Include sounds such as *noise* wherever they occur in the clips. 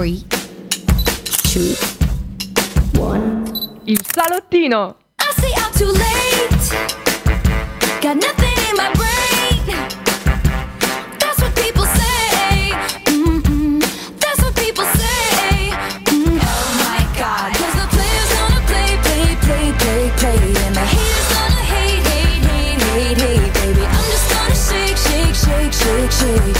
3, 2, 1. Il salottino! I say I'm too late. Got nothing in my brain. That's what people say. Mm-mm. That's what people say. Mm. Oh my God. 'Cause the players gonna play, play, play, play, play. And the haters gonna hate, hate, hate, hate, hate, baby. I'm just gonna shake, shake, shake, shake. Shake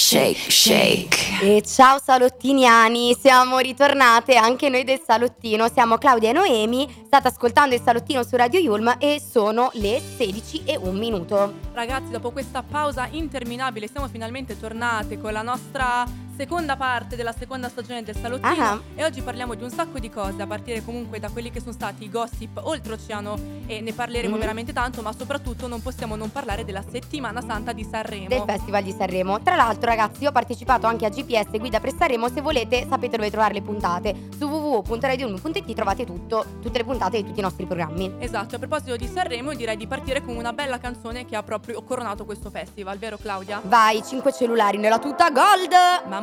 shake, shake. E ciao salottiniani, siamo ritornate anche noi del salottino, siamo Claudia e Noemi, state ascoltando il salottino su Radio Yulm e sono le 16 e un minuto. Ragazzi, dopo questa pausa interminabile siamo finalmente tornate con la nostra seconda parte della seconda stagione del salottino Ah. e oggi parliamo di un sacco di cose, a partire comunque da quelli che sono stati i gossip oltreoceano e ne parleremo Mhm. veramente tanto, ma soprattutto non possiamo non parlare della settimana santa di Sanremo. del Festival di Sanremo. Tra l'altro, ragazzi, io ho partecipato anche a GPS Guida per Sanremo. Se volete, sapete dove trovare le puntate. Su www.radiolm.it trovate tutto, tutte le puntate di tutti i nostri programmi. Esatto, a proposito di Sanremo direi di partire con una bella canzone che ha proprio coronato questo festival, vero Claudia? Vai, 5 cellulari nella tuta gold!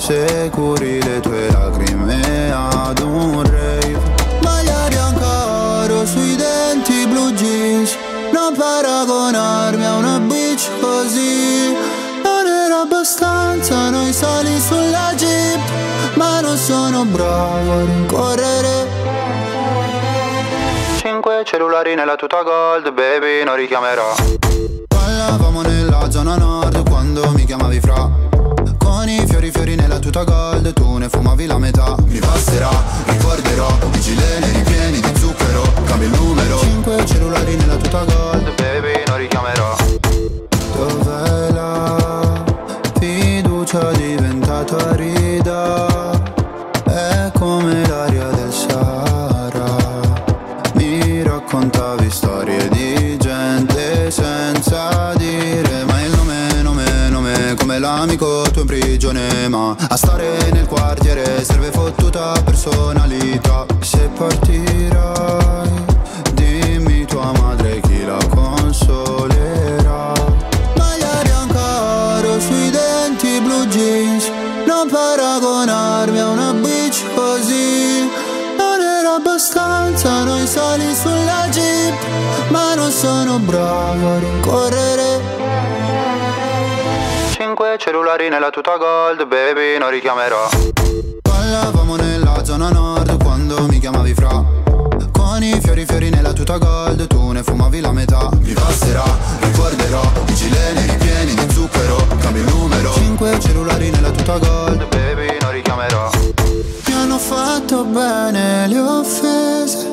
Se curi le tue lacrime ad un rave. Maglia bianca oro sui denti blu jeans. Non paragonarmi a una bitch così. Non era abbastanza noi sali sulla jeep Ma non sono bravo a rincorrere. Cinque cellulari nella tuta gold, baby, non richiamerò. Ballavamo nella zona nord passerà, ricorderò, vigile nei ripieni di zucchero. Cambio il numero. Cinque cellulari nella tuta gold, fottuta personalità. Se partirai dimmi tua madre chi la consolerà. Maglia bianca sui denti blu jeans. Non paragonarmi a una bitch così. Non era abbastanza noi sali sulla jeep. Ma non sono bravo a rincorrere. Cinque cellulari nella tuta gold, baby, non richiamerò tuta gold, baby, non richiamerò. Mi hanno fatto bene le offese.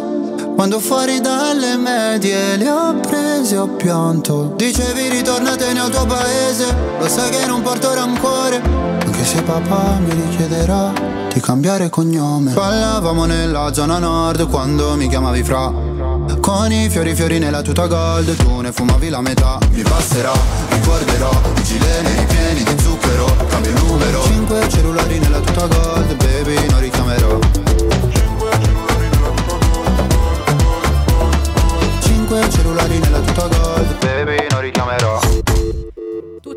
Quando fuori dalle medie le ho prese ho pianto. Dicevi ritornatene al tuo paese. Lo sai che non porto rancore. Anche se papà mi richiederà di cambiare cognome. Ballavamo nella zona nord quando mi chiamavi fra Con i fiori fiori nella tuta gold Tu ne fumavi la metà. Mi passerà, ricorderò Vigile nei ripieni di zucchero Cambio il numero. Cinque cellulari nella tuta gold Baby non richiamerò. Cinque cellulari nella tuta gold Baby non richiamerò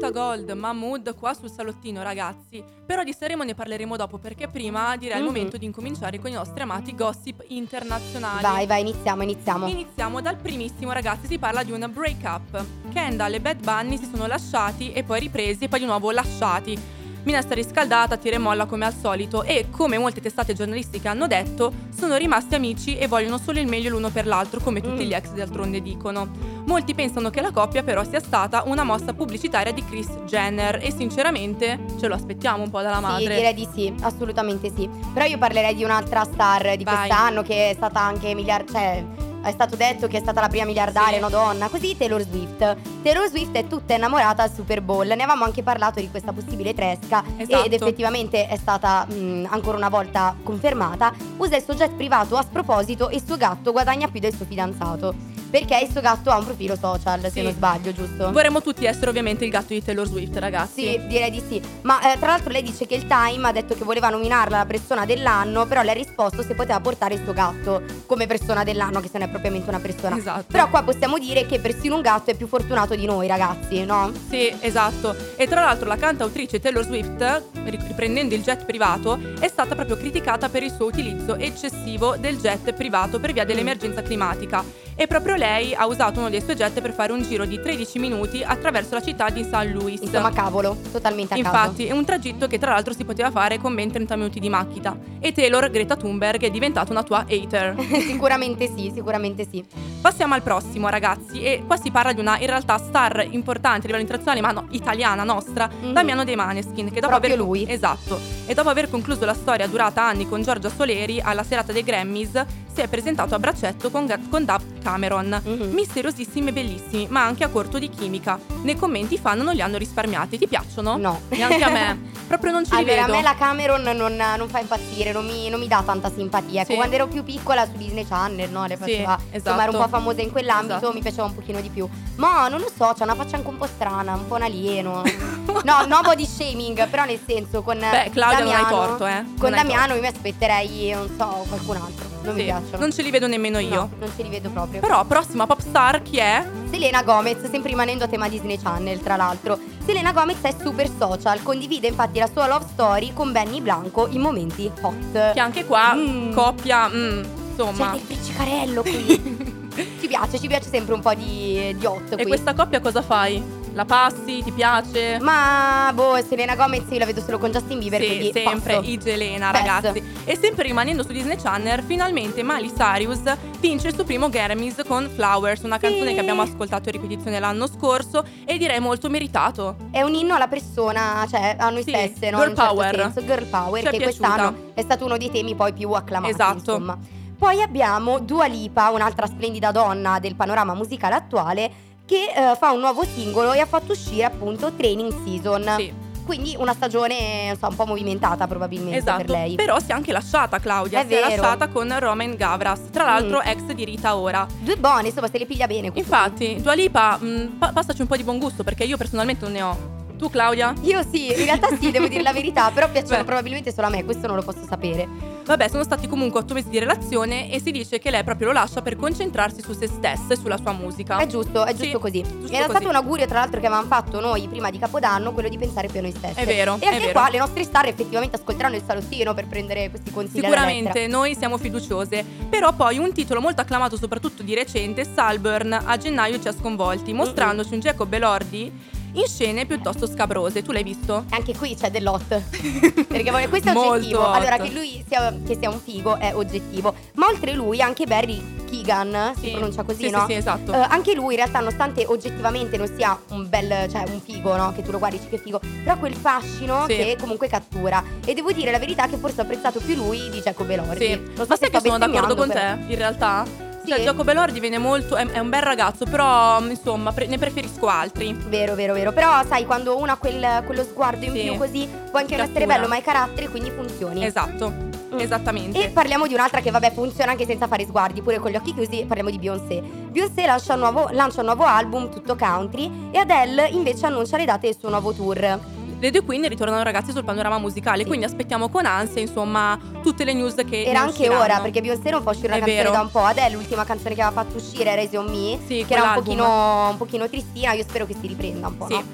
Tuta Gold, Mahmood qua sul salottino ragazzi. Però di Sanremo ne parleremo dopo perché prima direi il Mhm. momento di incominciare con i nostri amati gossip internazionali. Vai, vai, iniziamo, iniziamo. Iniziamo dal primissimo ragazzi, si parla di un break up. Kendall e Bad Bunny si sono lasciati e poi ripresi e poi di nuovo lasciati. Minestra riscaldata, tira e molla come al solito e, come molte testate giornalistiche hanno detto, sono rimasti amici e vogliono solo il meglio l'uno per l'altro, come tutti Mm. gli ex d'altronde dicono. Molti pensano che la coppia però sia stata una mossa pubblicitaria di Chris Jenner e sinceramente ce lo aspettiamo un po' dalla Sì, madre. direi di sì, assolutamente sì. Però io parlerei di un'altra star di Vai. quest'anno che è stata anche miliar- cioè, è stato detto che è stata la prima miliardaria, Sì. no donna, così Taylor Swift. Taylor Swift è tutta innamorata al Super Bowl, ne avevamo anche parlato di questa possibile tresca Esatto. ed effettivamente è stata mh, ancora una volta confermata. Usa il suo jet privato a sproposito e il suo gatto guadagna più del suo fidanzato. Perché il suo gatto ha un profilo social, se Sì. non sbaglio, giusto? Vorremmo tutti essere ovviamente il gatto di Taylor Swift, ragazzi. Sì, direi di sì. Ma eh, tra l'altro lei dice che il Time ha detto che voleva nominarla la persona dell'anno, però le ha risposto se poteva portare il suo gatto come persona dell'anno, che se non è propriamente una persona. Esatto. Però qua possiamo dire che persino un gatto è più fortunato di noi, ragazzi, no? Sì, esatto. E tra l'altro la cantautrice Taylor Swift, ri- riprendendo il jet privato, è stata proprio criticata per il suo utilizzo eccessivo del jet privato per via dell'emergenza climatica. E proprio lei ha usato uno dei suoi jet per fare un giro di 13 minuti attraverso la città di San Luis. Insomma, cavolo, totalmente a Infatti, è un tragitto che tra l'altro si poteva fare con ben 30 minuti di macchina. E Taylor, Greta Thunberg, è diventata una tua hater. caso. *laughs* sicuramente sì, sicuramente sì. Passiamo al prossimo, ragazzi, e qua si parla di una in realtà star importante a livello internazionale, ma no, italiana nostra, Mhm. Damiano De Maneskin, che dopo Proprio aver lui. Esatto. E dopo aver concluso la storia durata anni con Giorgia Soleri alla serata dei Grammys, si è presentato a braccetto con, con Dab Cameron. Mhm. Misteriosissimi e bellissimi, ma anche a corto di chimica. Nei commenti i fan non li hanno risparmiati. Ti piacciono? No. Neanche a me. *laughs* Proprio non ci Allora, a vedo. me la Cameron non, non fa impazzire, non mi, non mi dà tanta simpatia. Ecco, Sì. quando ero più piccola su Disney Channel, no? Le Sì, faceva, insomma, esatto. ero un po' famosa in quell'ambito, Esatto. mi piaceva un pochino di più. Ma non lo so, c'ha una faccia anche un po' strana, un po' un alieno. *laughs* no, no body shaming, però nel senso con Beh, Claudia non hai Damiano, torto, eh. Con Damiano io mi aspetterei, non so, qualcun altro. Non mi Sì, piacciono. Non ce li vedo nemmeno io. No, non ce li vedo proprio. Però, prossima pop star chi è? Selena Gomez, sempre rimanendo a tema Disney Channel, tra l'altro. Selena Gomez è super social, condivide infatti la sua love story con Benny Blanco in momenti hot. Che anche qua, Mm. coppia, mm, C'è insomma. del friccicarello qui. *laughs* ci piace, ci piace sempre un po' di, di hot E qui. questa coppia cosa fai? La passi? Ti piace? Ma boh, Selena Gomez io la vedo solo con Justin Bieber, sì, quindi sempre passo. Igelena, Best. ragazzi. E sempre rimanendo su Disney Channel, finalmente Miley Cyrus vince il suo primo Grammys con Flowers, una canzone Sì. che abbiamo ascoltato in ripetizione l'anno scorso e direi molto meritato. È un inno alla persona, cioè a noi Sì, stesse, no? girl certo power. senso, girl power, che piaciuta. quest'anno è stato uno dei temi poi più acclamati, Esatto. insomma. Poi abbiamo Dua Lipa, un'altra splendida donna del panorama musicale attuale, che eh, fa un nuovo singolo e ha fatto uscire appunto Training Season. Sì, Quindi una stagione so, un po' movimentata probabilmente esatto. per lei. Però si è anche lasciata Claudia, È si è vero. lasciata con Roman Gavras, tra l'altro Mm. ex di Rita Ora. Due buone, insomma, se le piglia bene. Infatti, Dua Lipa, mh, pa- passaci un po' di buon gusto perché io personalmente non ne ho. Tu Claudia? Io sì, in realtà sì, devo dire la verità, però *laughs* piacciono Beh. probabilmente solo a me, questo non lo posso sapere. Vabbè, sono stati comunque otto mesi di relazione e si dice che lei proprio lo lascia per concentrarsi su se stessa e sulla sua musica. È giusto, è Sì, giusto così. giusto Era così. stato un augurio, tra l'altro, che avevamo fatto noi prima di Capodanno, quello di pensare più a noi stessi. È vero, E anche vero. qua le nostre star effettivamente ascolteranno il salottino per prendere questi consigli Sicuramente noi siamo fiduciose, però poi un titolo molto acclamato soprattutto di recente, Salburn, a gennaio ci ha sconvolti, mostrandoci un Jacob Elordi in scene piuttosto scabrose. Tu l'hai visto? E Anche qui c'è dell'hot. *laughs* Perché voglio- questo è oggettivo. hot. Allora, che lui sia, che sia un figo è oggettivo. Ma oltre lui, anche Barry Keegan, si Sì. pronuncia così, Sì, no? sì, sì, esatto. Eh, anche lui, in realtà, nonostante oggettivamente non sia un bel, cioè un figo, no? Che tu lo guardi, dici che figo, però quel fascino Sì. che comunque cattura. E devo dire la verità che forse ho apprezzato più lui di Jacob Elordi. Sì. So Ma sai che sono d'accordo con te, in realtà? Cioè, Sì. Jacob Elordi viene molto. È, è un bel ragazzo, però insomma, pre- ne preferisco altri. Vero, vero, vero. Però sai, quando uno ha quel- quello sguardo in Sì. più così, può anche non essere bello, ma hai carattere, quindi funzioni. Esatto, Mm. esattamente. E parliamo di un'altra che vabbè funziona anche senza fare sguardi, pure con gli occhi chiusi, parliamo di Beyoncé. Beyoncé lancia un nuovo, lancia un nuovo album tutto country e Adele invece annuncia le date del suo nuovo tour. Le due queen ritornano ragazzi sul panorama musicale, Sì. quindi aspettiamo con ansia, insomma, tutte le news che Era anche usciranno. ora, perché Beyoncé non fa uscire una È canzone vero. da un po'. Adele l'ultima canzone che aveva fatto uscire Easy on Me, Sì, che era un pochino, un pochino tristina, io spero che si riprenda un po', Sì. no?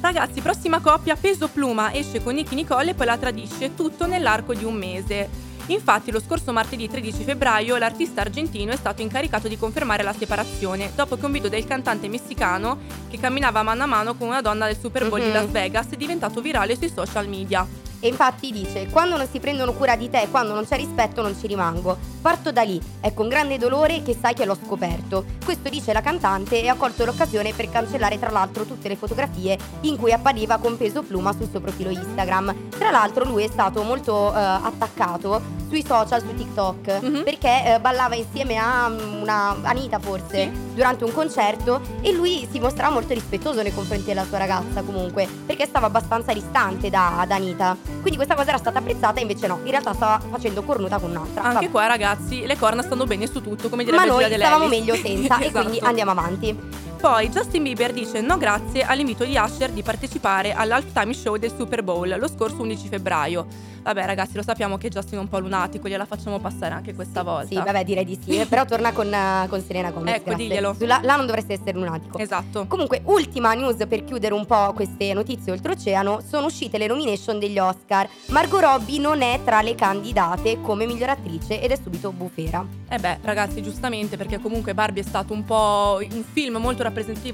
Ragazzi, prossima coppia, Peso Pluma esce con Nicki Nicole e poi la tradisce tutto nell'arco di un mese. Infatti, lo scorso martedì 13 febbraio l'artista argentino è stato incaricato di confermare la separazione dopo che un video del cantante messicano che camminava mano a mano con una donna del Super Bowl di Mhm. Las Vegas è diventato virale sui social media. E infatti dice: Quando non si prendono cura di te, quando non c'è rispetto, non ci rimango. Parto da lì, è con grande dolore che sai che l'ho scoperto. Questo dice la cantante e ha colto l'occasione per cancellare tra l'altro tutte le fotografie in cui appariva con peso pluma sul suo profilo Instagram. Tra l'altro lui è stato molto eh, attaccato sui social, su TikTok, Mhm. perché eh, ballava insieme a mm, una Anita forse Sì. durante un concerto e lui si mostrava molto rispettoso nei confronti della sua ragazza comunque, perché stava abbastanza distante da, da Anita. Quindi questa cosa era stata apprezzata, invece no, in realtà stava facendo cornuta con un'altra. Anche Vabbè. qua, ragazzi, le corna stanno bene su tutto, come direbbe Ma noi stavamo meglio senza *laughs* e Esatto. quindi andiamo avanti. Poi Justin Bieber dice no grazie all'invito di Usher di partecipare all'halftime show del Super Bowl lo scorso 11 febbraio. Vabbè ragazzi lo sappiamo che Justin è un po' lunatico, gliela facciamo passare anche questa volta. Sì, vabbè, direi di sì. Però torna con, eh, con Selena Gomez. Ecco, grazie. diglielo. Sulla- là non dovreste essere lunatico. Esatto. Comunque, ultima news per chiudere un po' queste notizie oltreoceano, sono uscite le nomination degli Oscar. Margot Robbie non è tra le candidate come miglior attrice ed è subito bufera. Eh beh ragazzi giustamente perché comunque Barbie è stato un po' un film molto rappresentativo,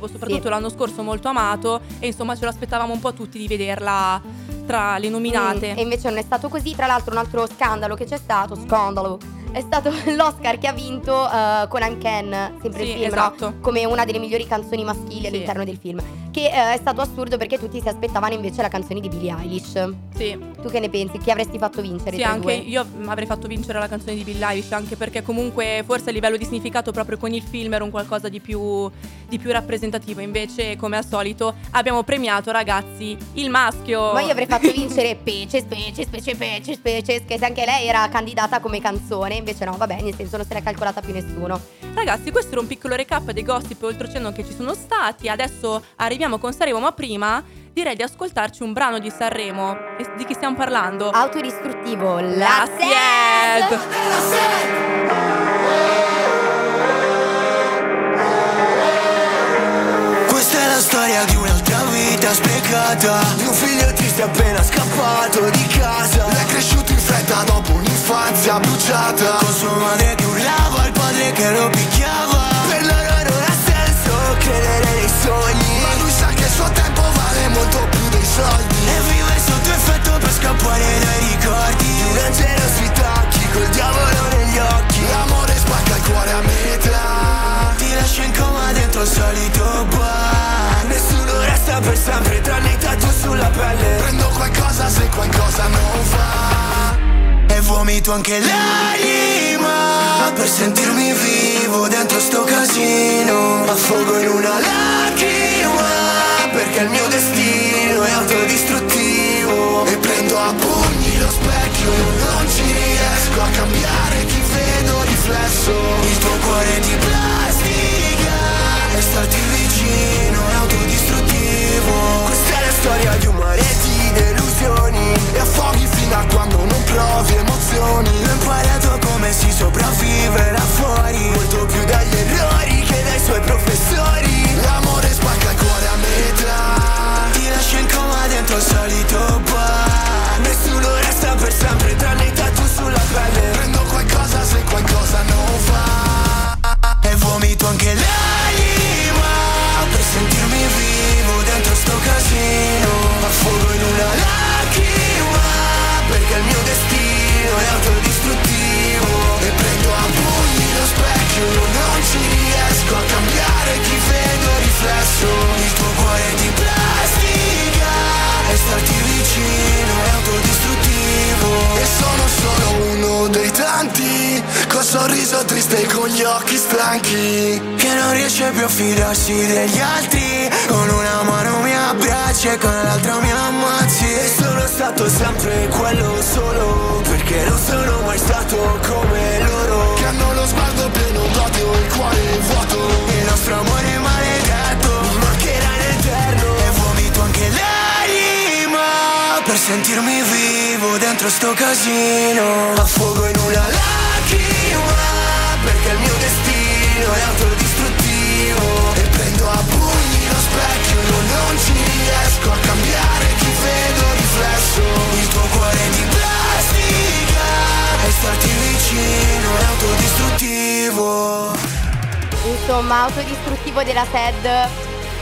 soprattutto Sì. l'anno scorso molto amato e insomma ce lo aspettavamo un po' tutti di vederla tra le nominate. Mm, e invece non è stato così. Tra l'altro, un altro scandalo che c'è stato, scandalo, è stato *laughs* l'Oscar che ha vinto eh, con I'm Ken, sempre Sì, il film, no? esatto. come una delle migliori canzoni maschili Sì. all'interno del film. Che eh, è stato assurdo perché tutti si aspettavano invece la canzone di Billie Eilish. Sì. Tu che ne pensi? Chi avresti fatto vincere? Sì, anche due? io avrei fatto vincere la canzone di Billie Eilish, anche perché comunque forse a livello di significato proprio con il film era un qualcosa di più, di più rappresentativo. Invece, come al solito, abbiamo premiato, ragazzi, il maschio. Ma io avrei fatto vincere Peces, Peces, Peces, Peces, Peces, che se anche lei era candidata come canzone, invece no, vabbè, nel senso non se l'è calcolata più nessuno. Ragazzi, questo era un piccolo recap dei gossip oltreoceano che ci sono stati. Adesso arriviamo con Sanremo, ma prima direi di ascoltarci un brano di Sanremo. E di chi stiamo parlando? Autodistruttivo, la, La SED! SED. Questa è la storia di un'altra vita sprecata Di un figlio triste appena scappato di casa È cresciuto in fretta dopo un'infanzia bruciata. Con sua madre che urlava, il padre che lo picchiava. Per loro non ha senso credere nei sogni. Ma lui sa che il suo tempo vale molto più dei soldi. E vive sotto effetto per scappare dai ricordi. Di un angelo sui tacchi, col diavolo negli occhi. L'amore spacca il cuore a metà. Ti lascia in coma dentro il solito bar Nessuno resta per sempre tranne i tatu sulla pelle. Prendo qualcosa se qualcosa non va vomito anche l'anima Per sentirmi vivo dentro sto casino Affogo in una lacrima. Perché il mio destino è autodistruttivo. E prendo a pugni lo specchio Non ci riesco a cambiare chi vedo riflesso. Il tuo cuore di plastica E starti vicino è autodistruttivo. Questa è la storia di un mare E affoghi fino a quando non provi emozioni. Ho imparato come si sopravvive sorriso triste con gli occhi stanchi Che non riesce più a fidarsi degli altri. Con una mano mi abbracci e con l'altra mi ammazzi. E sono stato sempre quello solo Perché non sono mai stato come loro. Che hanno lo sguardo pieno d'odio il cuore vuoto. Il nostro amore maledetto mi mancherà in eterno E vomito anche l'anima Per sentirmi vivo dentro sto casino. Affogo in una lacrima Perché il mio destino è autodistruttivo. E prendo a pugni lo specchio Non ci riesco a cambiare chi vedo riflesso. Il tuo cuore di plastica E starti vicino è autodistruttivo. Insomma, autodistruttivo della SED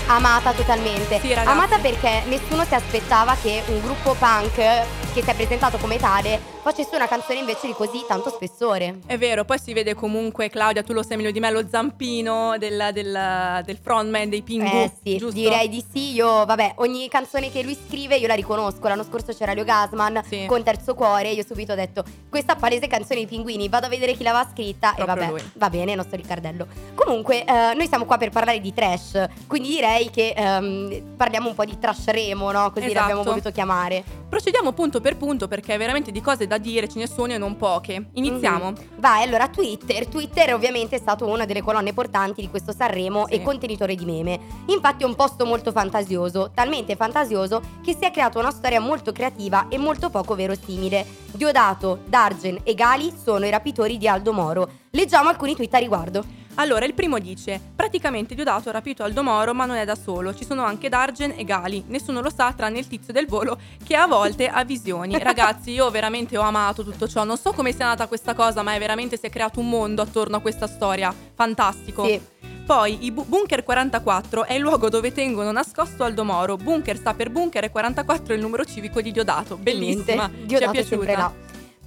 amata totalmente. Sì, amata perché nessuno si aspettava che un gruppo punk che si è presentato come tale, facesse una canzone invece di così tanto spessore. È vero, poi si vede comunque, Claudia, tu lo sai meglio di me, lo zampino del, del, del frontman dei Pingu, Eh sì, giusto? direi di sì. Io, vabbè, ogni canzone che lui scrive io la riconosco. L'anno scorso c'era Leo Gasman Sì. con Terzo Cuore. Io subito ho detto: Questa palese canzone dei pinguini, vado a vedere chi l'aveva scritta. Proprio e vabbè, lui. va bene, nostro Riccardello. Comunque, eh, noi siamo qua per parlare di trash. Quindi direi che ehm, parliamo un po' di trash remo, no? Così Esatto. l'abbiamo voluto chiamare. Procediamo punto per punto perché veramente di cose da dire ce ne sono e non poche. Iniziamo. Mhm. Vai, allora Twitter. Twitter ovviamente è stato una delle colonne portanti di questo Sanremo Sì. e contenitore di meme. Infatti è un posto molto fantasioso, talmente fantasioso che si è creata una storia molto creativa e molto poco verosimile. Diodato, Dargen e Gali sono i rapitori di Aldo Moro. Leggiamo alcuni tweet a riguardo. Allora, il primo dice: Praticamente Diodato ha rapito Aldo Moro, ma non è da solo. Ci sono anche Dargen e Gali. Nessuno lo sa, tranne il tizio del volo, che a volte ha visioni. *laughs* Ragazzi, io veramente ho amato tutto ciò. Non so come sia nata questa cosa, ma è veramente si è creato un mondo attorno a questa storia. Fantastico. Sì. Poi, i bu- Bunker 44 è il luogo dove tengono nascosto Aldo Moro. Bunker sta per bunker e 44 è il numero civico di Diodato. Bellissima. Niente, Ci è Diodato è sempre piaciuta.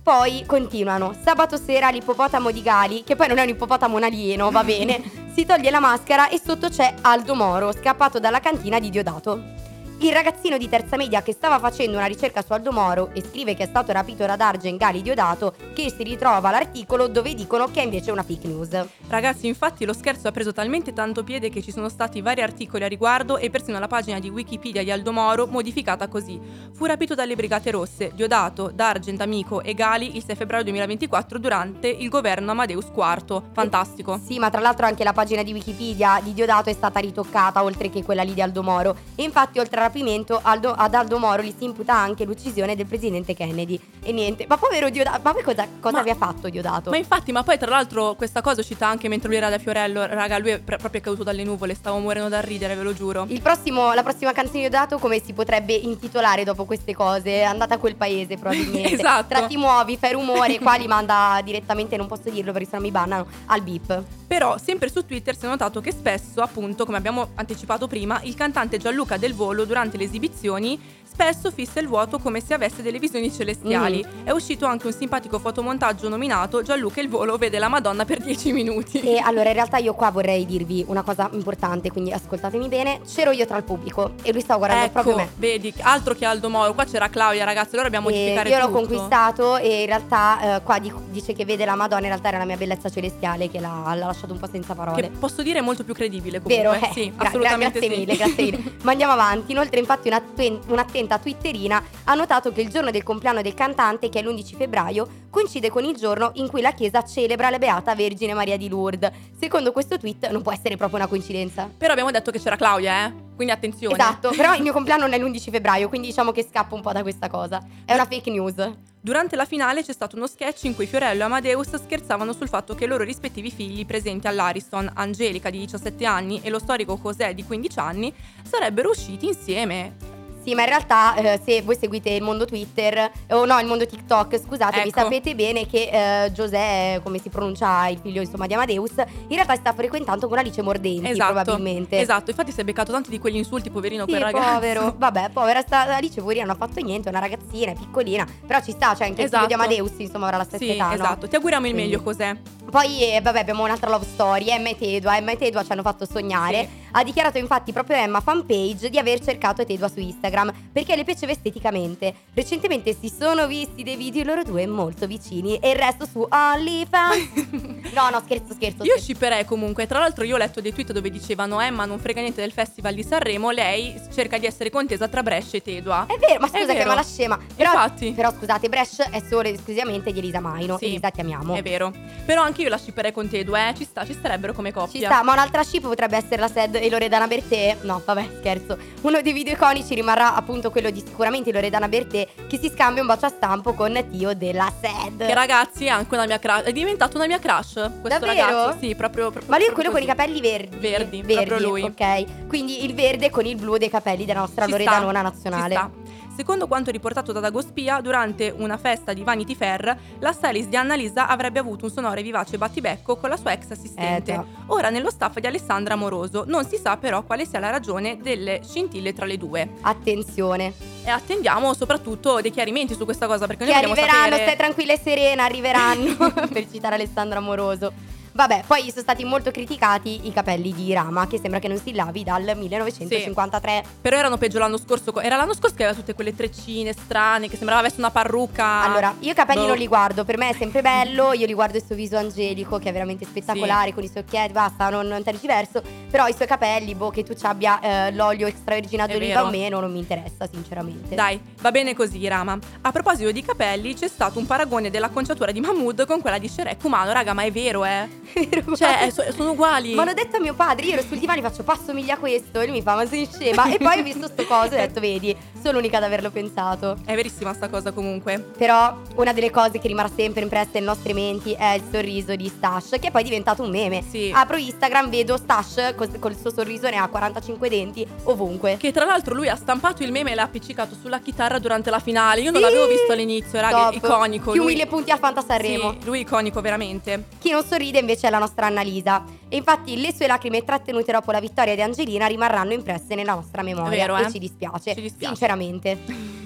Poi continuano. Sabato sera l'ippopotamo di Gali, che poi non è un ippopotamo un alieno, va *laughs* bene, si toglie la maschera e sotto c'è Aldo Moro, scappato dalla cantina di Diodato. Il ragazzino di terza media che stava facendo una ricerca su Aldo Moro e scrive che è stato rapito da Dargen Gali Diodato, che si ritrova l'articolo dove dicono che è invece una fake news. Ragazzi, infatti lo scherzo ha preso talmente tanto piede che ci sono stati vari articoli a riguardo e persino la pagina di Wikipedia di Aldo Moro modificata così. Fu rapito dalle Brigate Rosse, Diodato, D'Argent, Amico e Gali il 6 febbraio 2024 durante il governo Amadeus IV. Fantastico. Sì, ma tra l'altro anche la pagina di Wikipedia di Diodato è stata ritoccata, oltre che quella lì di Aldo Moro. E infatti, oltre al rapimento, Aldo- ad Aldo Moro gli si imputa anche l'uccisione del presidente Kennedy. E niente, ma povero Diodato, ma poi cosa, cosa Ma- aveva fatto Diodato? Ma infatti, ma poi tra l'altro questa cosa uscita anche mentre lui era da Fiorello, raga, lui è pr- proprio caduto dalle nuvole, stavo morendo da ridere, ve lo giuro. Il prossimo- la prossima canzone di Diodato come si potrebbe intitolare dopo queste cose? Andata a quel paese probabilmente. *laughs* Esatto. Tra ti muovi, fai rumore, qua li manda direttamente, non posso dirlo perché sennò mi bannano, al beep. Però, sempre su Twitter si è notato che spesso, appunto, come abbiamo anticipato prima, il cantante Gianluca Del Volo durante le esibizioni spesso fissa il vuoto come se avesse delle visioni celestiali. È uscito anche un simpatico fotomontaggio nominato Gianluca il Volo vede la Madonna per 10 minuti. E allora in realtà io qua vorrei dirvi una cosa importante, quindi ascoltatemi bene. C'ero io tra il pubblico e lui stava guardando proprio ecco, me. vedi, altro che Aldo Moro, qua c'era Claudia, ragazzi, allora dobbiamo E modificare io l'ho tutto. conquistato e in realtà eh, qua di- dice che vede la Madonna, in realtà era la mia bellezza celestiale che l'ha, l'ha lasciato un po' senza parole. Che posso dire è molto più credibile comunque. Vero, eh, sì, gra- assolutamente grazie sì. mille, grazie mille. *laughs* Ma andiamo avanti. Inoltre, infatti, una twen- un'attenta twitterina ha notato che il giorno del compleanno del cantante, che è l'11 febbraio, coincide con il giorno in cui la Chiesa celebra la Beata Vergine Maria di Lourdes. Secondo questo tweet non può essere proprio una coincidenza. Però abbiamo detto che c'era Claudia, eh? Quindi attenzione. Esatto, però il mio *laughs* compleanno non è l'11 febbraio, quindi diciamo che scappo un po' da questa cosa. È una fake news. Durante la finale c'è stato uno sketch in cui Fiorello e Amadeus scherzavano sul fatto che i loro rispettivi figli presenti all'Ariston, Angelica di 17 anni e lo storico José di 15 anni, sarebbero usciti insieme. Sì, ma in realtà eh, se voi seguite il mondo Twitter, o no, il mondo TikTok, scusate, vi Ecco. sapete bene che eh, Giuseppe, come si pronuncia il figlio insomma di Amadeus, in realtà sta frequentando con Alice Mordenti Esatto. probabilmente. Esatto, infatti si è beccato tanti di quegli insulti, poverino Sì, quel ragazzo. povero. *laughs* Vabbè, povera sta Alice poverina non ha fatto niente, è una ragazzina, è piccolina, però ci sta, cioè anche il figlio di Esatto. Amadeus, insomma, avrà la stessa Sì, età, no? esatto. Ti auguriamo il Quindi. meglio, José. Poi, eh, vabbè, abbiamo un'altra love story. Emma e Tedua. Emma e Tedua ci hanno fatto sognare. Sì. Ha dichiarato infatti proprio Emma fanpage di aver cercato Tedua su Instagram perché le piaceva esteticamente. Recentemente si sono visti dei video loro due molto vicini e il resto su OnlyFans. *laughs* no, no, scherzo, scherzo. Io shipperei comunque. Tra l'altro, io ho letto dei tweet dove dicevano: Emma non frega niente del festival di Sanremo. Lei cerca di essere contesa tra Brescia e Tedua. È vero, ma scusa che vero. ma la scema. Però, Infatti. però scusate, Bresh è solo ed esclusivamente di Elisa Maino. Sì, Elisa ti amiamo. È vero. Però anche io la shipperei con Tedua, eh. Ci sta, ci starebbero come coppia. Ci sta, ma un'altra ship potrebbe essere la Sed e Loredana Bertè. No, vabbè, scherzo. Uno dei video iconici rimarrà appunto quello di sicuramente Loredana Bertè che si scambia un bacio a stampo con Tio della Sed. Che ragazzi è anche una mia crush. È diventato una mia crush. Questo Davvero? ragazzo. Sì, proprio. proprio Ma lui è quello con i così. capelli verdi. Verdi, proprio lui. Ok. Quindi il verde con il blu dei capelli della nostra Ci Loredanona sta, nazionale. ci sta. Secondo quanto riportato da Dagospia, durante una festa di Vanity Fair, la stylist di Annalisa avrebbe avuto un sonoro e vivace battibecco con la sua ex assistente. Eh, già. Ora nello staff di Alessandra Amoroso. Non si sa però quale sia la ragione delle scintille tra le due. Attenzione. E attendiamo soprattutto dei chiarimenti su questa cosa perché Che noi vogliamo arriveranno, sapere... stai tranquilla e serena, arriveranno. *laughs* per citare Alessandro Amoroso. Vabbè, poi sono stati molto criticati i capelli di Rama, che sembra che non si lavi dal 1953. Però erano peggio l'anno scorso. Era l'anno scorso che aveva tutte quelle treccine strane, che sembrava avesse una parrucca. Allora, io i capelli Boh. non li guardo, per me è sempre bello, io li guardo il suo viso angelico che è veramente spettacolare, con i suoi occhietti, basta, non, non tergiverso, però i suoi capelli, boh, che tu ci abbia eh, l'olio extraverginato È d'oliva o meno, non mi interessa sinceramente. Dai, va bene così, Rama. A proposito di capelli, c'è stato un paragone dell'acconciatura di Mahmood con quella di Shrek umano, raga, ma è vero, eh? *laughs* Cioè, sono uguali. Ma l'ho detto a mio padre, io ero sul divano e faccio passo miglia a questo e lui mi fa ma sei scema e poi ho visto sto coso e ho detto vedi, sono l'unica ad averlo pensato. È verissima sta cosa comunque. Però una delle cose che rimarrà sempre impressa nelle nostre menti è il sorriso di Stash, che è poi diventato un meme. Sì. Apro Instagram, vedo Stash cos- col suo sorriso, ne ha 45 denti ovunque. Che tra l'altro lui ha stampato il meme e l'ha appiccicato sulla chitarra durante la finale. Io non Sì! l'avevo visto all'inizio, raga, Top. iconico. Più lui... mille punti a Fanta Sanremo. Sì, lui iconico veramente. Chi non sorride invece è la nostra Annalisa. E infatti le sue lacrime trattenute dopo la vittoria di Angelina rimarranno impresse nella nostra memoria. Vero, e eh? ci dispiace. Ci dispiace. Sinceramente.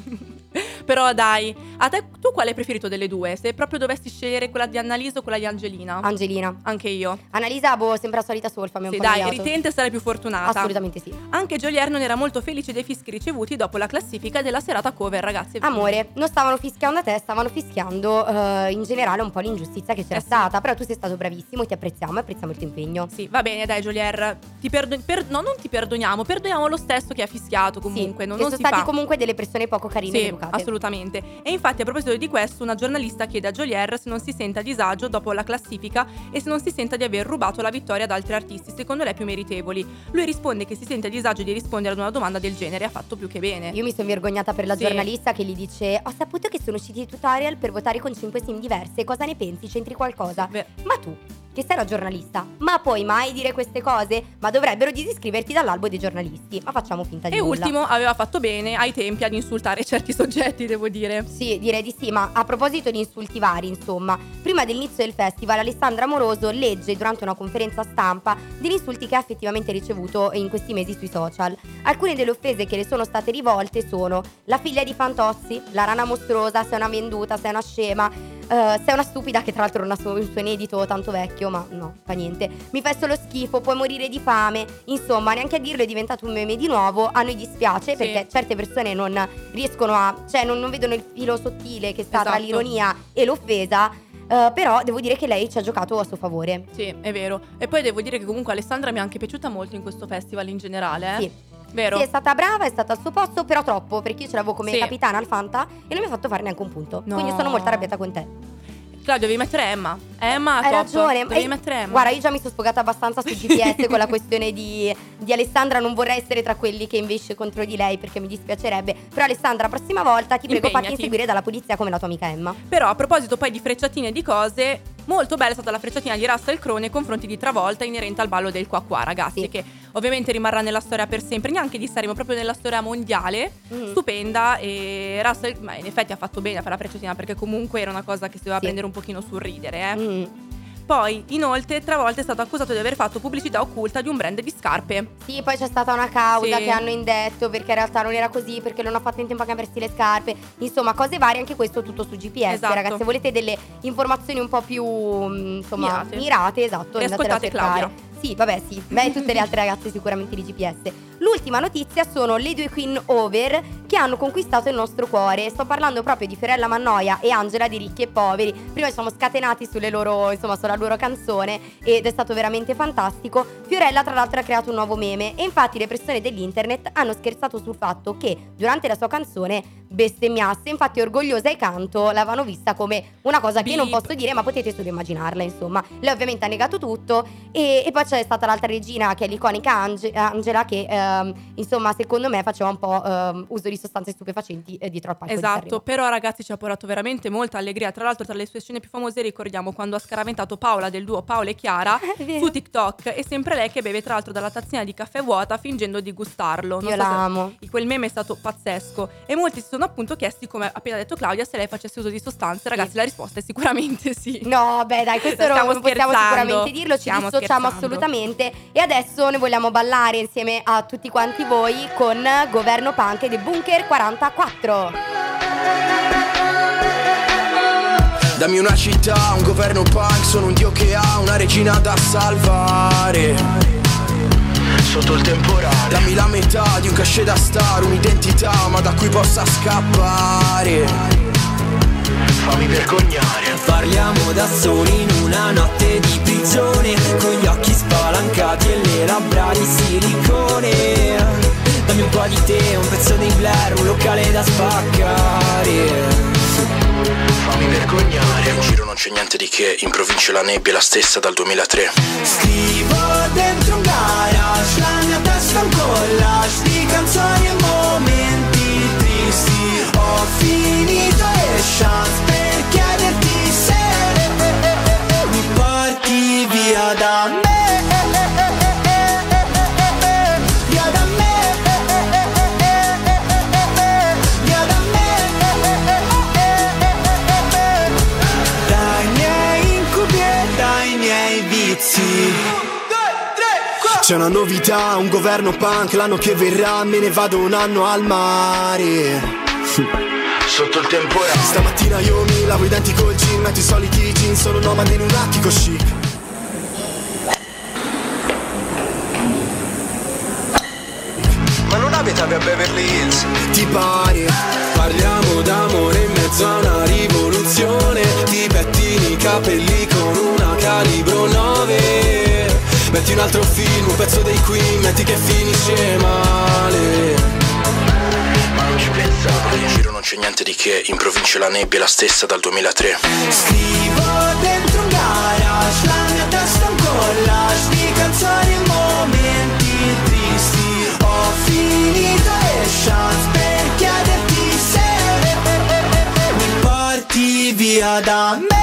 Però dai, a te tu quale hai preferito delle due? Se proprio dovessi scegliere quella di Annalisa o quella di Angelina? Angelina. Anche io. Annalisa, boh, sembra la solita solfa, mi Sì, un po' dai, annoiato. ritente sarei più fortunata. Assolutamente sì. Anche Jolier non era molto felice dei fischi ricevuti dopo la classifica della serata cover, ragazzi. Amore, non stavano fischiando a te, stavano fischiando eh, in generale un po' l'ingiustizia che c'era Eh sì. stata. Però tu sei stato bravissimo, ti apprezziamo e apprezziamo il tuo impegno. Sì, va bene, dai, Jolier. Ti perdo- per- no, non ti perdoniamo, perdoniamo lo stesso che ha fischiato comunque. sì, non, non sono stati fa. comunque delle persone poco carine ed Sì, educate. assolutamente. E infatti, a proposito di questo, una giornalista chiede a Jolier se non si sente a disagio dopo la classifica e se non si senta di aver rubato la vittoria ad altri artisti, secondo lei più meritevoli. Lui risponde che si sente a disagio di rispondere ad una domanda del genere e ha fatto più che bene. Io mi sono vergognata per la Sì. giornalista che gli dice: Ho saputo che sono usciti i tutorial per votare con 5 sim diverse. Cosa ne pensi? C'entri qualcosa? Beh, Ma tu, che sei una giornalista, ma puoi mai dire queste cose? Ma dovrebbero disiscriverti dall'albo dei giornalisti. Ma facciamo finta di e nulla. ultimo, aveva fatto bene ai tempi ad insultare certi soggetti, devo dire. Sì, direi di sì, ma a proposito di insulti vari, insomma, prima dell'inizio del festival Alessandra Amoroso legge durante una conferenza stampa degli insulti che ha effettivamente ricevuto in questi mesi sui social. Alcune delle offese che le sono state rivolte sono la figlia di Fantozzi, la rana mostruosa, sei una venduta, sei una scema, eh, sei una stupida che tra l'altro non ha un suo inedito tanto vecchio, ma no, fa niente. Mi fai solo schifo, puoi morire di fame. Insomma, neanche a dirlo è diventato un meme di nuovo. A noi dispiace Sì. perché certe persone non riescono a, cioè non, non vedono il filo sottile che sta tra Esatto. l'ironia e l'offesa. eh, però devo dire che lei ci ha giocato a suo favore. Sì, è vero. E poi devo dire che comunque Alessandra mi è anche piaciuta molto in questo festival in generale, eh? Sì. Vero? Sì, è stata brava, è stata al suo posto, però troppo, perché io ce l'avevo come Sì. capitana al Fanta e non mi ha fatto fare neanche un punto. No. Quindi sono molto arrabbiata con te. Claudio, devi mettere Emma. Emma, Hai top. ragione. Devi Eh, mettere Emma. Guarda, io già mi sono sfogata abbastanza su *laughs* GPS con la questione di, di Alessandra. Non vorrei essere tra quelli che invece contro di lei perché mi dispiacerebbe. Però, Alessandra, la prossima volta ti prego, fatti Impegnati. inseguire dalla polizia come la tua amica Emma. Però a proposito poi di frecciatine e di cose, molto bella è stata la frecciatina di Russell Crowe nei confronti di Travolta inerente al ballo del qua qua, ragazzi, Sì. che ovviamente rimarrà nella storia per sempre, neanche di Sanremo, proprio nella storia mondiale. Mm. Stupenda e Russell ma in effetti ha fatto bene a fare la frecciatina perché comunque era una cosa che si doveva Sì. prendere un pochino sul ridere, eh. Mm. Poi, inoltre, Travolta è stato accusato di aver fatto pubblicità occulta di un brand di scarpe. Sì, poi c'è stata una causa Sì. che hanno indetto perché in realtà non era così, perché non ha fatto in tempo a cambiarsi le scarpe. Insomma, cose varie, anche questo tutto su GPS, Esatto. ragazzi. Se volete delle informazioni un po' più mm, insomma, Mirate. mirate, esatto, andatela a Riascoltate cercare. Claudia. Sì, vabbè, sì. Beh, tutte le altre ragazze sicuramente di GPS. L'ultima notizia sono le due queen over che hanno conquistato il nostro cuore. Sto parlando proprio di Fiorella Mannoia e Angela di Ricchi e Poveri. Prima ci siamo scatenati sulle loro, insomma, sulla loro canzone ed è stato veramente fantastico. Fiorella, tra l'altro, ha creato un nuovo meme e infatti le persone dell'internet hanno scherzato sul fatto che durante la sua canzone bestemmiasse. Infatti, orgogliosa e canto l'avevano vista come una cosa che non Beep. posso dire, ma potete solo immaginarla, insomma. Lei ovviamente ha negato tutto e, e poi c'è c'è stata l'altra regina che è l'iconica Ange- Angela che ehm, insomma secondo me faceva un po' ehm, uso di sostanze stupefacenti eh, dietro al palco di Esatto, però ragazzi ci ha portato veramente molta allegria. Tra l'altro tra le sue scene più famose ricordiamo quando ha scaraventato Paola del duo Paola e Chiara *laughs* su TikTok e sempre lei che beve tra l'altro dalla tazzina di caffè vuota fingendo di gustarlo. Non Io so se- l'amo. Quel meme è stato pazzesco e molti si sono appunto chiesti, come ha appena detto Claudia, se lei facesse uso di sostanze. Ragazzi, la risposta è sicuramente sì. No, beh, dai, questo *laughs* non possiamo sicuramente dirlo, ci Stiamo dissociamo scherzando. Assolutamente. E adesso noi vogliamo ballare insieme a tutti quanti voi con Governo Punk dei Bunker 44. Dammi una città, un governo punk, sono un dio che ha una regina da salvare. Sotto il temporale. Dammi la metà di un cachet da star, un'identità, ma da cui possa scappare. Fammi vergognare. Parliamo da soli in una notte di prigione Con gli occhi spalancati e le labbra di silicone Dammi un po' di te, un pezzo di Blair, un locale da spaccare Fammi vergognare. In giro non c'è niente di che, in provincia la nebbia è la stessa dal 2003. Scrivo dentro un garage, la mia testa è un collage Di canzoni e momenti tristi Ho finito le chance per chiederti se Mi porti via da me. Dai miei incubi dai miei vizi. C'è una novità, un governo punk, l'anno che verrà me ne vado un anno al mare. Sotto il temporale. Stamattina io mi lavo i denti col gin, metto i soliti jeans, sono nomade in un attico chic. Ma non abitavi a Beverly Hills? Ti pare? Parliamo d'amore in mezzo a una rivoluzione Ti pettini i capelli con una calibro 9 Metti un altro film, un pezzo dei Queen Metti che finisce male In giro non c'è niente di che, in provincia la nebbia è la stessa dal 2003. Scrivo dentro un garage La mia testa un collage Di canzoni e momenti tristi Ho finito le chance per chiederti se Mi porti via da me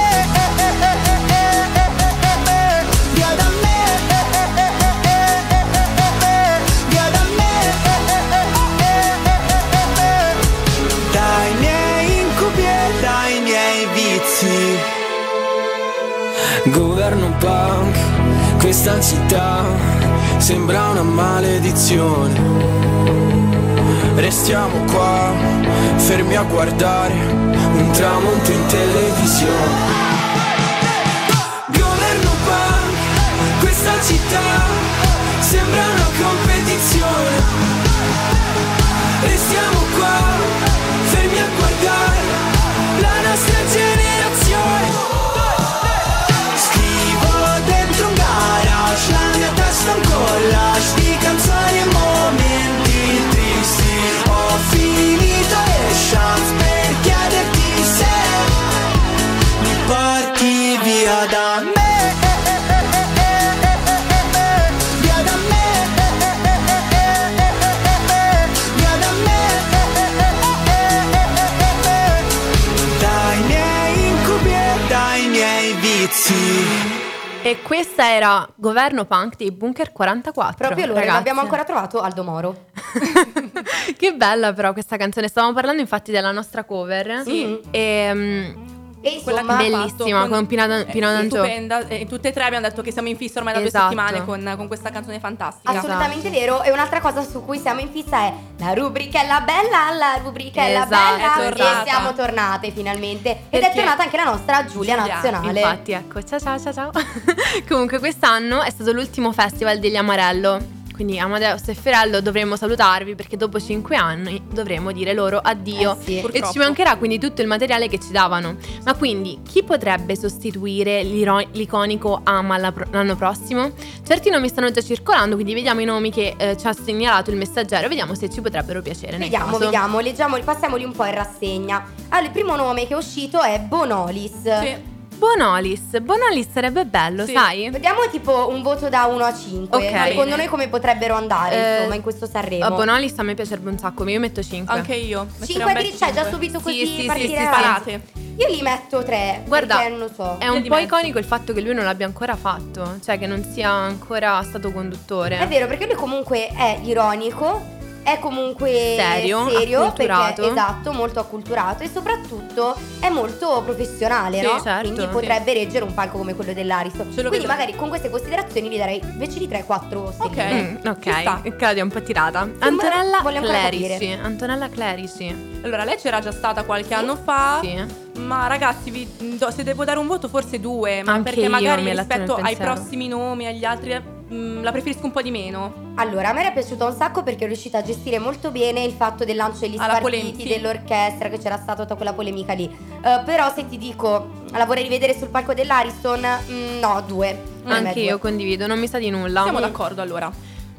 questa città sembra una maledizione. Restiamo qua, fermi a guardare un tramonto in televisione. Governo punk, questa città sembra una competizione. Restiamo E questa era Governo Punk dei Bunker 44. Proprio loro, ragazzi. abbiamo ancora trovato Aldo Moro. *laughs* che bella però questa canzone. Stavamo parlando infatti della nostra cover. Sì. E, mm, E Quella insomma, che ha bellissima, fatto con Pino Dan- eh, Pino D'Angio. stupenda. E tutte e tre abbiamo detto che siamo in fissa ormai da Esatto. due settimane con, con questa canzone fantastica. Assolutamente vero. E un'altra cosa su cui siamo in fissa è la rubrica è la bella, la rubrica è la Esatto, bella. è tornata. E siamo tornate finalmente. Ed è Perché? tornata anche la nostra Giulia, Giulia, Nazionale. Infatti, ecco, ciao ciao ciao ciao. *laughs* Comunque, quest'anno è stato l'ultimo festival degli Amarello. Quindi Amadeus e Ferello dovremmo salutarvi perché dopo cinque anni dovremo dire loro addio. Eh sì. E ci mancherà quindi tutto il materiale che ci davano. Ma quindi chi potrebbe sostituire l'iconico Ama l'anno prossimo? Certi nomi stanno già circolando, quindi vediamo i nomi che eh, ci ha segnalato il messaggero, vediamo se ci potrebbero piacere. Vediamo, vediamo, leggiamoli, passiamoli un po' in rassegna. Allora, il primo nome che è uscito è Bonolis. Sì. Bonolis. Bonolis sarebbe bello, Sì. sai? Vediamo tipo un voto da 1 a 5. Ok. Secondo noi come potrebbero andare, Eh, insomma, in questo Sanremo. A Bonolis a me piacerebbe un sacco, io metto 5. Anche io. metterei 5 un bel addirittura, cioè già cinque. subito Sì, così sì, sì, partire sì, Sparate. Io gli metto 3. Guarda, perché non lo so. È un po' mezzo. iconico il fatto che lui non l'abbia ancora fatto, cioè che non sia ancora stato conduttore. È vero, perché lui comunque è ironico, è comunque Serio, acculturato. perché esatto, molto acculturato e soprattutto è molto professionale, Sì, no? certo, Quindi sì. potrebbe reggere un palco come quello dell'Ariston. Quindi magari con queste considerazioni gli darei invece di 3-4 Ok. stelline. Mm, ok, Claudia è un po' tirata. Antonella voglio ancora Clerici. Antonella Clerici. Allora, lei c'era già stata qualche anno fa. Sì. Ma ragazzi, vi- se devo dare un voto, forse due. Ma Anche perché io magari rispetto ai prossimi nomi, agli altri, mm, la preferisco un po' di meno. Allora, a me era piaciuta un sacco perché è riuscita a gestire molto bene il fatto del lancio degli Alla spartiti, polem- sì. dell'orchestra, che c'era stata tutta quella polemica lì. Eh, però se ti dico, la vorrei rivedere sul palco dell'Ariston, mm, no, due. Anche io condivido, non mi sa di nulla. Siamo d'accordo allora.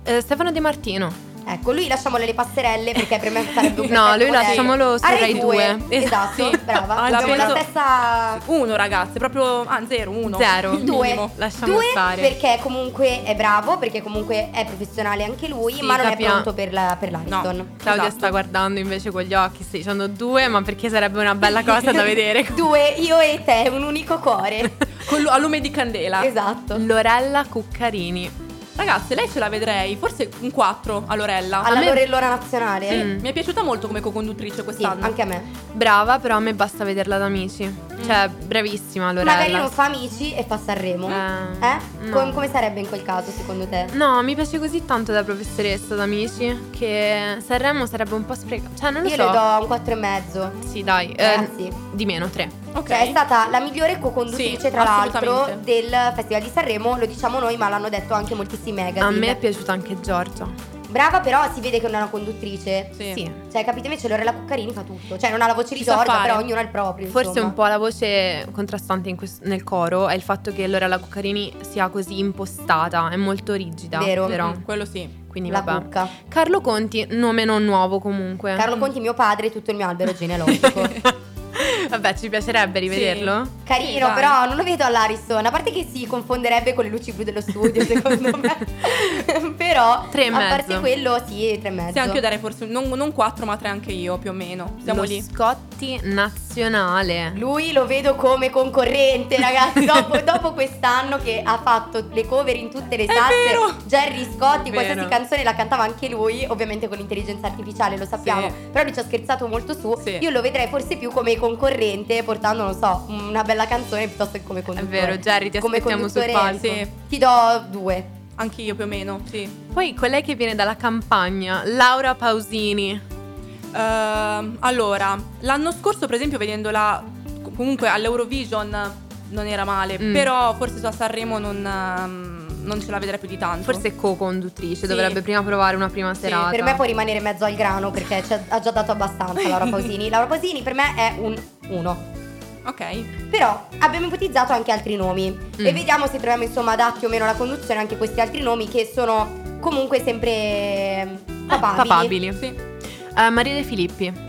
Eh, Stefano De Martino. Ecco, lui lasciamole le passerelle perché per me sarebbe un *laughs* No, lui modello. lasciamolo su Rai Rai 2. 2. Esatto, Sì. brava. Abbiamo la stessa Uno, ragazze, proprio. Ah, zero, uno. Zero. Il Due. Lasciamo Due stare. perché comunque è bravo, perché comunque è professionale anche lui, Sì, ma non capia- è pronto per, la, per l'Ariston. No. Claudia Esatto. sta guardando invece con gli occhi, stai dicendo due, ma perché sarebbe una bella cosa da *laughs* vedere. Due, io e te, un unico cuore. *laughs* Con lu- a lume di candela. esatto. Lorella Cuccarini. Ragazze, lei ce la vedrei. Forse un 4 a Lorella. Alla me- Lorellora nazionale. Sì, Mm. mi è piaciuta molto come co-conduttrice Sì, quest'anno. anche a me. Brava, però a me basta vederla da amici. Cioè, bravissima Lorella. Magari non fa amici e fa Sanremo. Eh, Eh? no. Com- come sarebbe in quel caso secondo te? No, mi piace così tanto da professoressa d'amici che Sanremo sarebbe un po' sprecato. Cioè, non lo Io so. le do un 4 e mezzo. Sì, dai. eh, di meno, tre. Ok. Cioè, è stata la migliore co-conduttrice, Sì, tra l'altro, del Festival di Sanremo. Lo diciamo noi, ma l'hanno detto anche moltissimi magazine. A me è piaciuta anche Giorgia. Brava, però si vede che non è una conduttrice. Sì. Sì. Cioè, capite invece Lorella Cuccarini fa tutto. Cioè, non ha la voce di Giorgia, fare. però ognuno ha il proprio. Forse insomma. un po' la voce contrastante in quest- nel coro è il fatto che Lorella Cuccarini sia così impostata, è molto rigida. Vero. Però. Mm, quello sì. Quindi La vabbè. cucca. Carlo Conti, nome non nuovo comunque. Carlo Conti, mio padre, tutto il mio albero *laughs* genealogico. *laughs* vabbè, ci piacerebbe rivederlo? Carino, Sì, però non lo vedo all'Ariston. A parte che si confonderebbe con le luci blu dello studio, secondo *laughs* me. però, Tre e a mezzo. parte quello, sì, tre e mezzo. Sì, anche io darei forse non, non 4, ma 3 anche io, più o meno. Siamo Lo lì. Scotti nazionale. Lui lo vedo come concorrente, ragazzi. dopo, *laughs* dopo quest'anno che ha fatto le cover in tutte le salse! Jerry Scotti, qualsiasi canzone la cantava anche lui, ovviamente con l'intelligenza artificiale, lo sappiamo. Sì. Però lui ci ha scherzato molto su. Sì. Io lo vedrei forse più come concorrente, portando, non so, una bella canzone piuttosto che come È conduttore. vero, Jerry, ti come aspettiamo sul conduttore, palco. Sì. Ti do due. Anche io più o meno, sì. Poi colei che viene dalla campagna, Laura Pausini. Ehm, allora, l'anno scorso, per esempio, vedendola co- comunque all'Eurovision non era male, Mm. però forse su a Sanremo non, ehm, non ce la vedrei più di tanto. Forse è co-conduttrice, Sì. dovrebbe prima provare una prima Sì, serata. Per me può rimanere in mezzo al grano perché ha- già dato abbastanza Laura *laughs* Pausini. Laura Pausini per me è un 1. Ok. Però abbiamo ipotizzato anche altri nomi Mm. e vediamo se troviamo insomma adatti o meno alla conduzione anche questi altri nomi che sono comunque sempre eh, papabili. Papabili. Sì. Eh, Maria De Filippi.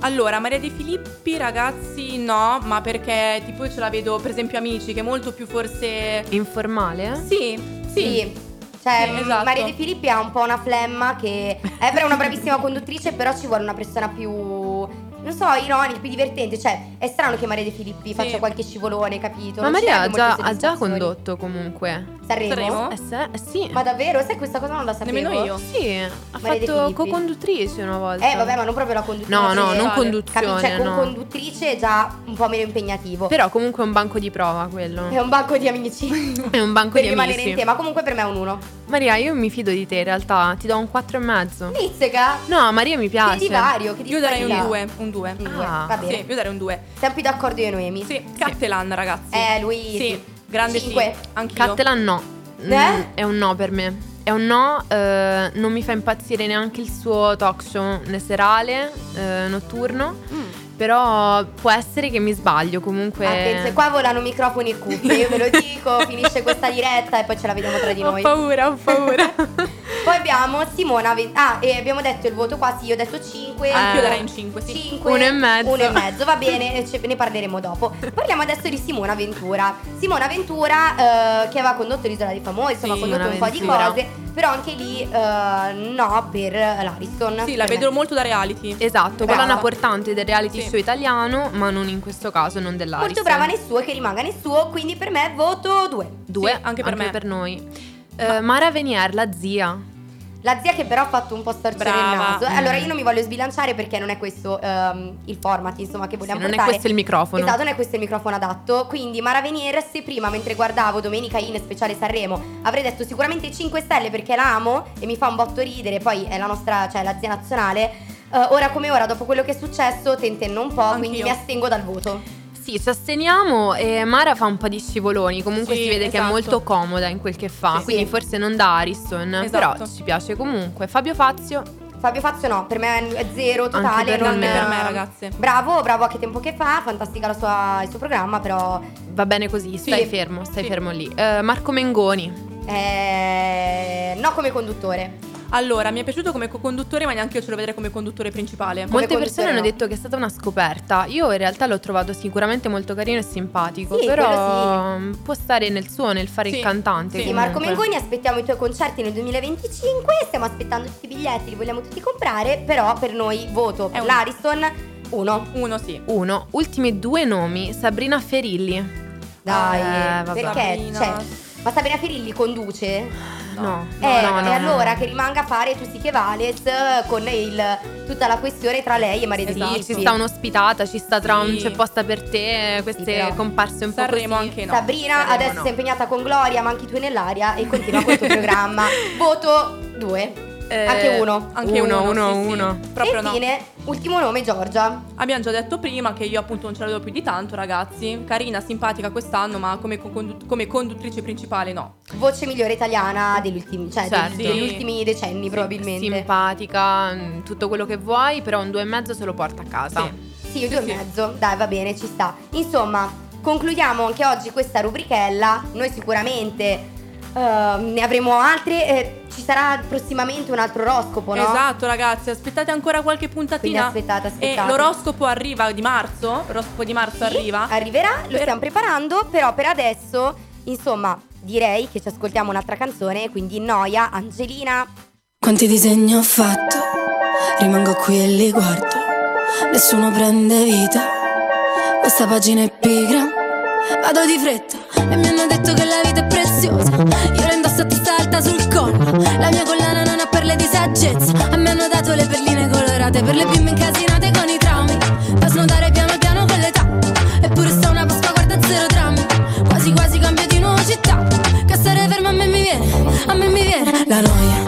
Allora, Maria De Filippi, ragazzi, no, ma perché tipo io ce la vedo, per esempio, amici, che è molto più forse. Informale? Sì, sì. Sì. Cioè, Sì, esatto. Maria De Filippi ha un po' una flemma che è una bravissima conduttrice, però ci vuole una persona più non so, ironica, più divertente. Cioè, è strano che Maria De Filippi faccia qualche scivolone, capito? Ma Non Maria ha già, ha già condotto comunque. Sanremo? Sanremo? Eh, se- eh, sì. Ma davvero? Sai questa cosa non la sapevo? Nemmeno io. Sì, ha Maria De fatto co-conduttrice una volta. Eh vabbè ma non proprio la conduttrice No, no, non conduzione, Capi- Cioè con no. conduttrice è già un po' meno impegnativo Però comunque è un banco di prova quello. È un banco di amici *laughs* È un banco Per di rimanere amici. in tema Comunque per me è un 1 Maria, io mi fido di te in realtà, ti do un 4 e mezzo. Mizzica No, Maria mi Che piace. divario Che Io darei un disparità. 2, un 2. Un due, Ah. Va bene Sì, io darei un 2. Siamo più d'accordo io e Noemi Sì, Cattelan, ragazzi. Eh lui Sì, sì. Grande Cinque. sì. Anch'io. Cattelan no. Mm, Eh? È un no per me. È un no, eh, non mi fa impazzire neanche il suo talk show ne serale, eh, notturno. Mm. Però può essere che mi sbaglio comunque. Attenzione, qua volano microfoni e cuffie, io ve lo dico, *laughs* finisce questa diretta e poi ce la vediamo tra di *laughs* Ho noi. paura, ho paura. *laughs* Poi abbiamo Simona, ah, e abbiamo detto il voto qua, sì, io ho detto 5. Anch'io Eh. darei un 5, sì. 5, Uno e mezzo. Uno e mezzo, va bene, ce- ne parleremo dopo. Parliamo adesso di Simona Ventura. Simona Ventura eh, che aveva condotto l'isola dei famosi, insomma, Sì, ha condotto un po' di cose, però anche lì eh, no per l'Ariston. Sì, la Per me. vedo molto da reality. Esatto, Brava. colonna portante del reality Sì. Show italiano, ma non in questo caso, non dell'Ariston. Molto brava nel suo, che rimanga nel suo, quindi per me voto 2. Due, Sì, anche per me. noi. Eh, Mara Venier, la zia. La zia che però ha fatto un po' storcere il Brava. naso. Eh, Mm. Allora io non mi voglio sbilanciare perché non è questo ehm, il format, insomma, che vogliamo Sì, non è portare. questo il microfono. Esatto, non è questo il microfono adatto. Quindi Mara Venier, se prima mentre guardavo Domenica In speciale Sanremo avrei detto sicuramente 5 stelle perché la amo e mi fa un botto ridere, poi è la nostra, cioè la zia nazionale. Eh, ora come ora, dopo quello che è successo, tentenno un po', Anch'io. quindi mi astengo dal voto. Sì, ci asteniamo e Mara fa un po' di scivoloni, comunque Sì, si vede che è esatto. molto comoda in quel che fa, Sì. quindi Sì. forse non da Ariston, Esatto. però ci piace comunque. Fabio Fazio, Fabio Fazio no, per me è zero totale. per non- me, per me, ragazze. Bravo, bravo a che tempo che fa, fantastica la sua- il suo programma, però va bene così, stai Sì. fermo, stai Sì. fermo lì. Eh, Marco Mengoni, eh, no come conduttore. Allora, mi è piaciuto come co-conduttore, ma neanche io ce lo vedrei come conduttore principale. Come molte conduttore persone hanno no. detto che è stata una scoperta, io in realtà l'ho trovato sicuramente molto carino e simpatico, Sì, però mm, può stare nel suo, nel fare Sì, il cantante. sì. Sì. Marco Mengoni, aspettiamo i tuoi concerti nel 2025. Stiamo aspettando tutti i biglietti, li vogliamo tutti comprare. Però per noi voto per un- l'Ariston 1. Uno sì. Uno, ultimi due nomi, Sabrina Ferilli. Dai, Eh, vabbè. perché? Sabrina. Cioè, ma Sabrina Ferilli conduce? No, eh, no, no, e allora no. che rimanga a fare tu sì che vales eh, con il, tutta la questione tra lei e Maria De Esatto. Sì, Filippi. ci sta un'ospitata, ci sta tra un Sì. c'è posta per te, queste però. comparse un po' Sanremo così. anche no. Sabrina Sanremo adesso no. si è impegnata con Gloria, ma anche tu nell'aria e continua col tuo *laughs* programma. Voto 2. Eh, Anche uno. Anche uno, uno, uno, sì, sì. uno. Proprio e no. infine, ultimo nome, Giorgia. Abbiamo già detto prima che io appunto non ce la vedo più di tanto, ragazzi. Carina, simpatica quest'anno, ma come, co-condu- come conduttrice principale no. Voce migliore italiana degli ultimi, cioè Certo. degli, degli ultimi decenni probabilmente. Simpatica, mm, tutto quello che vuoi, però un due e mezzo se lo porta a casa. Sì. Sì, Sì, due sì. e mezzo. Dai, va bene, ci sta. Insomma, concludiamo anche oggi questa rubrichella. Noi sicuramente eh, ne avremo altre. eh, ci sarà prossimamente un altro oroscopo, no? Esatto, ragazzi, aspettate ancora qualche Quindi puntatina. aspettate, aspettate. E l'oroscopo arriva di marzo. L'oroscopo di marzo Sì, arriva. Arriverà, lo Per- stiamo preparando, però per adesso, insomma, direi che ci ascoltiamo un'altra canzone, quindi Noia, Angelina. Quanti disegni ho fatto, rimango qui e li guardo, nessuno prende vita, questa pagina è pigra, vado di fretta e mi hanno detto che la vita è preziosa, io la indosso a testa alta sul collo, la mia collana non ha perle di saggezza, a me hanno dato le perline colorate per le bimbe incasinate con i traumi, da snodare piano piano con l'età, eppure sta una Pasqua guarda zero drammi, quasi quasi cambio di nuova città, che stare fermo a me mi viene, a me mi viene la noia.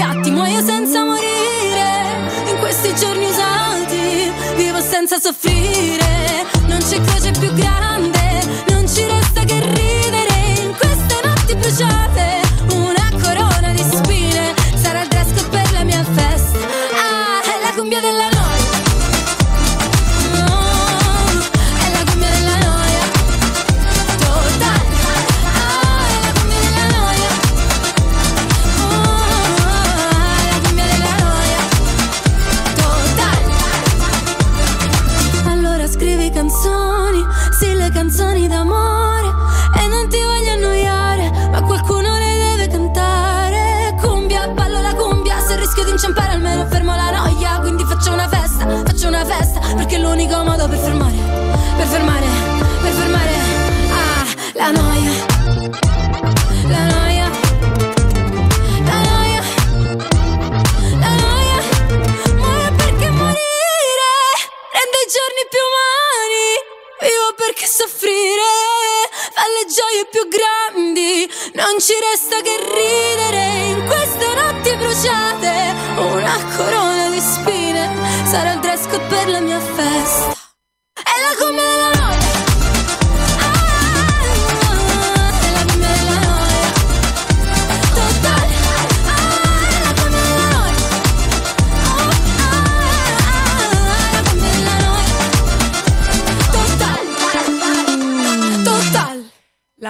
Canzoni d'amore e non ti voglio annoiare, ma qualcuno le deve cantare. Cumbia, ballo la cumbia, se rischio di inciampare almeno fermo la noia, quindi faccio una festa, faccio una festa, perché è l'unico modo per fermare, per fermare, per fermare, ah, la noia. Perché soffrire le gioie più grandi. Non ci resta che ridere in queste notti bruciate. Una corona di spine sarà il dress code per la mia festa. È la come della noia.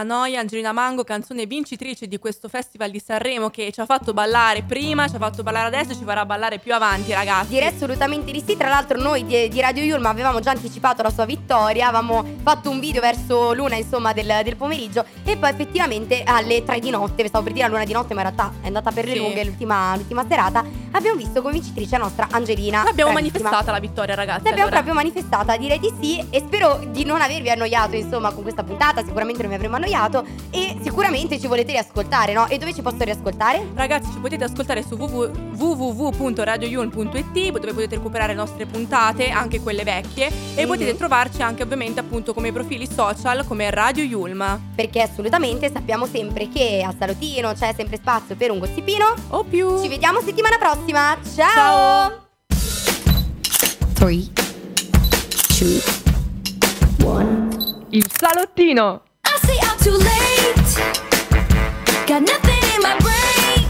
Noia, Angelina Mango, canzone vincitrice di questo festival di Sanremo che ci ha fatto ballare prima, ci ha fatto ballare adesso e ci farà ballare più avanti, ragazzi. Direi assolutamente di sì. Tra l'altro, noi di, di Radio Yulma avevamo già anticipato la sua vittoria. Avevamo fatto un video verso l'una, insomma, del, del pomeriggio. E poi, effettivamente, alle tre di notte, stavo per dire a l'una di notte, ma in realtà è andata per le Sì. lunghe l'ultima, l'ultima serata. Abbiamo visto come vincitrice la nostra Angelina. L'abbiamo manifestata la vittoria, ragazzi. L'abbiamo allora. proprio manifestata, direi di sì. E spero di non avervi annoiato, insomma, con questa puntata. Sicuramente non mi avremo annoiato. E sicuramente ci volete riascoltare, no? E dove ci posso riascoltare? Ragazzi, ci potete ascoltare su www www.radioyulm.it dove potete recuperare le nostre puntate, anche quelle vecchie, e Mhm. potete trovarci anche ovviamente appunto come profili social come Radio Yulma. Perché assolutamente sappiamo sempre che a Salotino c'è sempre spazio per un gossipino. O più. Ci vediamo settimana prossima. Ciao! Ciao. Three, two, one. Il salottino. Too late. Got nothing in my brain.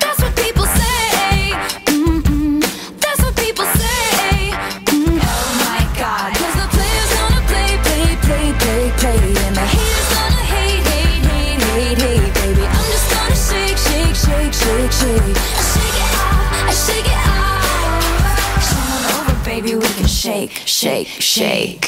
That's what people say. Mm-mm. That's what people say. Mm. Oh my God. 'Cause the players gonna play, play, play, play, play. And the haters gonna hate, hate, hate, hate, hate, baby. I'm just gonna shake, shake, shake, shake, shake. I shake it off, I shake it off. Come over, baby, we can shake, shake, shake.